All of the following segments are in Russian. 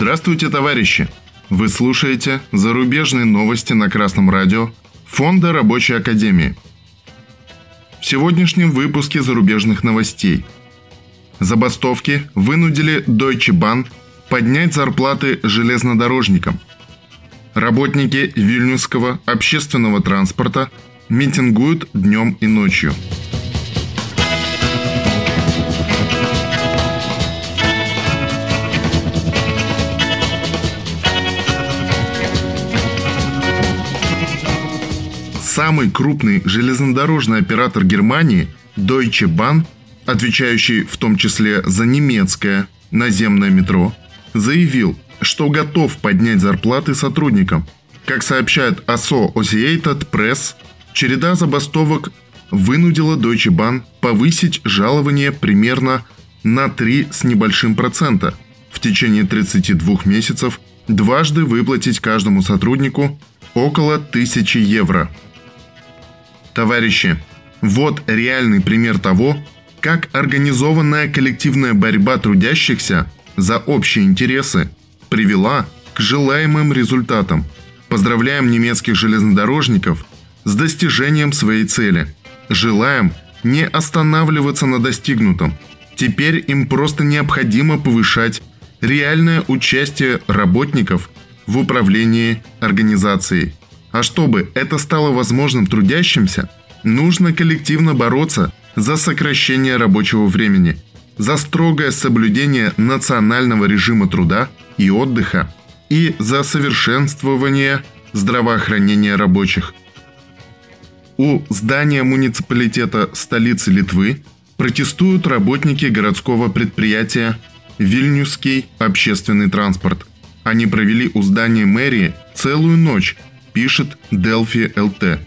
Здравствуйте, товарищи! Вы слушаете зарубежные новости на Красном радио Фонда Рабочей Академии. В сегодняшнем выпуске зарубежных новостей. Забастовки вынудили Deutsche Bahn поднять зарплаты железнодорожникам. Работники Вильнюсского общественного транспорта митингуют днем и ночью – самый крупный железнодорожный оператор Германии Deutsche Bahn, отвечающий в том числе за немецкое наземное метро, заявил, что готов поднять зарплаты сотрудникам. Как сообщает Associated Press, череда забастовок вынудила Deutsche Bahn повысить жалование примерно на 3 с небольшим процента в течение 32 месяцев, дважды выплатить каждому сотруднику около 1000 евро – Товарищи, вот реальный пример того, как организованная коллективная борьба трудящихся за общие интересы привела к желаемым результатам. Поздравляем немецких железнодорожников с достижением своей цели. Желаем не останавливаться на достигнутом. Теперь им просто необходимо повышать реальное участие работников в управлении организацией. А чтобы это стало возможным трудящимся, нужно коллективно бороться за сокращение рабочего времени, за строгое соблюдение национального режима труда и отдыха и за совершенствование здравоохранения рабочих. У здания муниципалитета столицы Литвы протестуют работники городского предприятия «Вильнюсский общественный транспорт». Они провели у здания мэрии целую ночь пишет Delphi LT.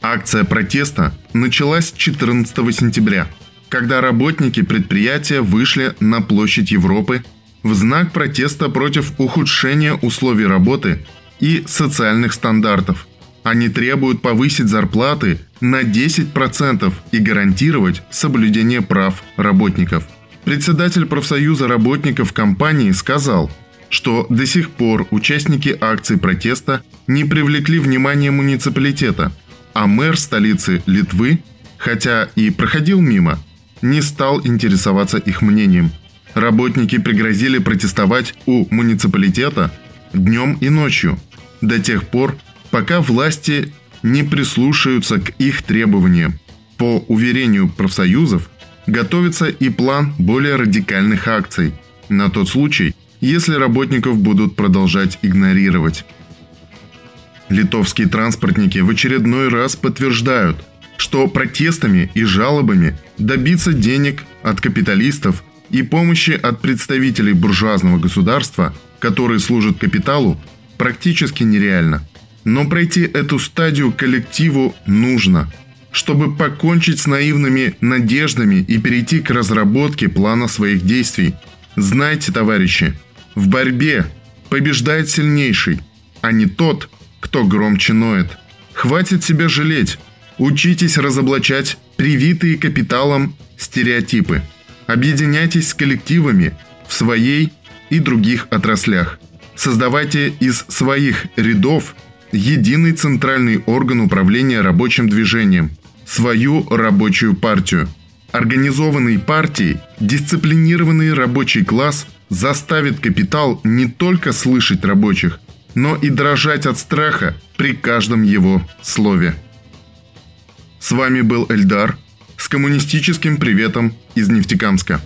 Акция протеста началась 14 сентября, когда работники предприятия вышли на площадь Европы в знак протеста против ухудшения условий работы и социальных стандартов. Они требуют повысить зарплаты на 10% и гарантировать соблюдение прав работников. Председатель профсоюза работников компании сказал – что до сих пор участники акций протеста не привлекли внимание муниципалитета, а мэр столицы Литвы, хотя и проходил мимо, не стал интересоваться их мнением. Работники пригрозили протестовать у муниципалитета днем и ночью, до тех пор, пока власти не прислушаются к их требованиям. По уверению профсоюзов, готовится и план более радикальных акций на тот случай, если работников будут продолжать игнорировать. Литовские транспортники в очередной раз подтверждают, что протестами и жалобами добиться денег от капиталистов и помощи от представителей буржуазного государства, которые служат капиталу, практически нереально. Но пройти эту стадию коллективу нужно, чтобы покончить с наивными надеждами и перейти к разработке плана своих действий. Знайте, товарищи, в борьбе побеждает сильнейший, а не тот, кто громче ноет. Хватит себя жалеть. Учитесь разоблачать привитые капиталом стереотипы. Объединяйтесь с коллективами в своей и других отраслях. Создавайте из своих рядов единый центральный орган управления рабочим движением, свою рабочую партию. Организованной партией дисциплинированный рабочий класс заставит капитал не только слышать рабочих, но и дрожать от страха при каждом его слове. С вами был Эльдар с коммунистическим приветом из Нефтекамска.